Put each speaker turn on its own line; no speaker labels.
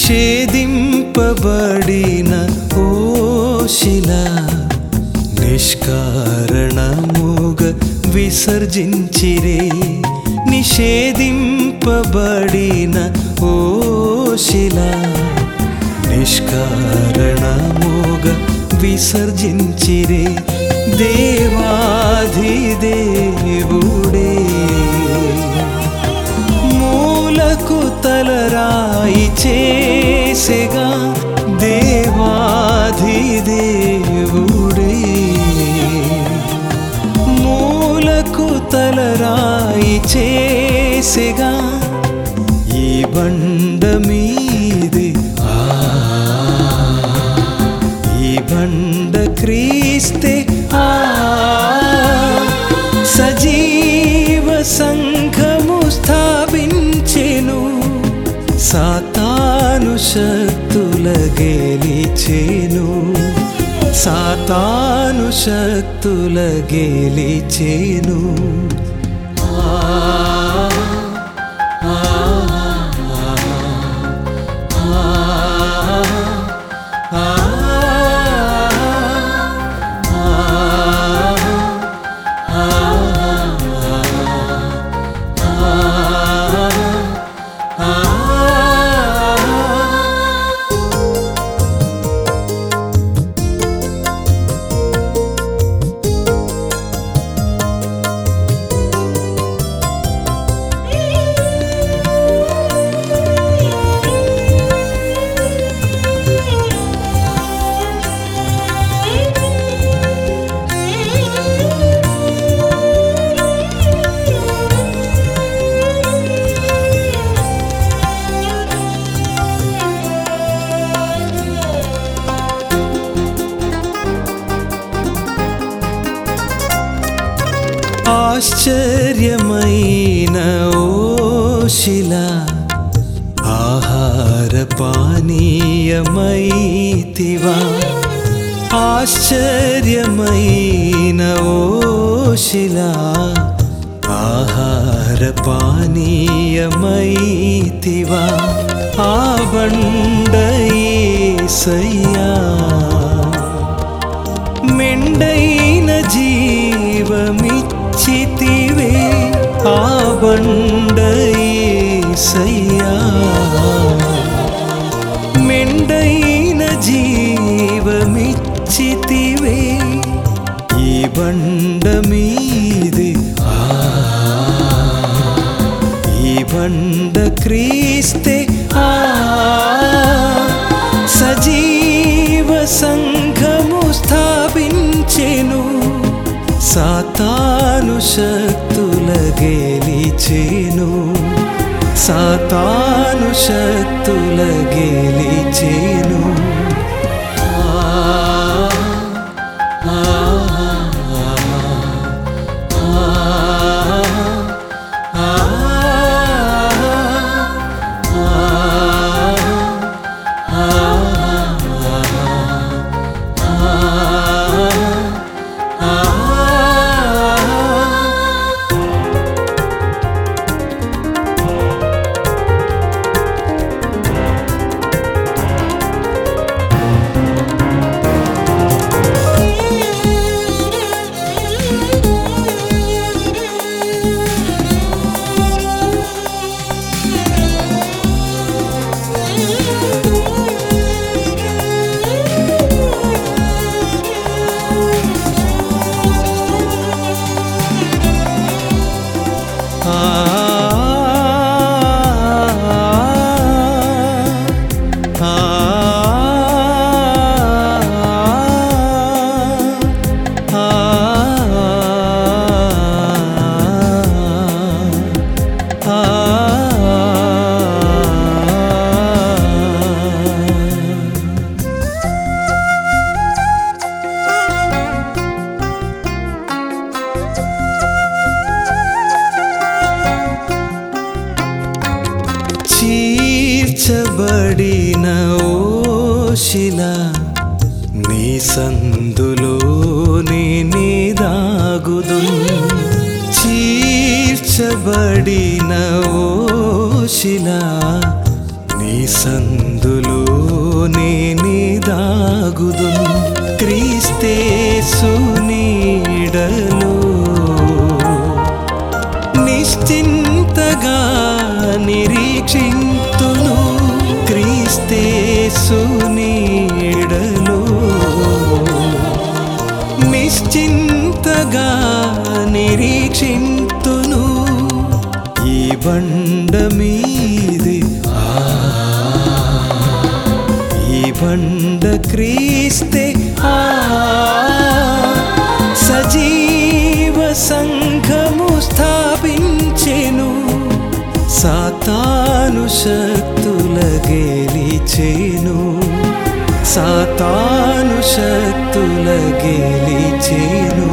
నిషేధింపబడిన ఓ శిల నిష్కారణముగా విసర్జించిరే నిషేధింపబడిన ఓ శిల నిష్కారణముగా విసర్జించిరే దేవాధిదేవుడే మూలకు తలరాయి చేసెగా దేవాధిదేవుడే. మూలకు తలరాయి చేసెగా ఈ బండ మీది ఈ బండ క్రీస్తే ఆ. సజీవ సంగ శక్తుల గెలిచెను సాతాను శక్తుల గెలిచెను ఆశ్చర్యమైన ఓ శిల ఆహార పానీయమైతివా ఆశ్చర్యమైన ఓ శిల ఆహార పానీయమైతివా ఆ బండయేసయ్యా మెండైన జీవమిచ్చితివే ఆ బండయేసయ్యా మెండైన జీవమిచ్చితివే ఈ బండ మీది ఆ ఈ బండ క్రీస్తే ఆ సజీవ సంఘము సాతాను శక్తుల గెలిచెను సాతాను శక్తుల గెలిచెను పడిన ఓ శిల నీ సందులోనే నీ దాగుదు చీర్చబడిన ఓ శిల నీ సందులోనే నీ దాగుదు క్రీస్తేసు నీడలో నిశ్చింతగా నిరీక్షింతును క్రీస్తేసు నీడలో నిశ్చింతగా నిరీక్షింతును ఈ బండ మీది. ఈ బండ క్రీస్తే ఆ సజీవ సంఘము స్థాపించెను. సాతాను శక్తి గెలిచేను సాతాను శక్తుల గెలిచేను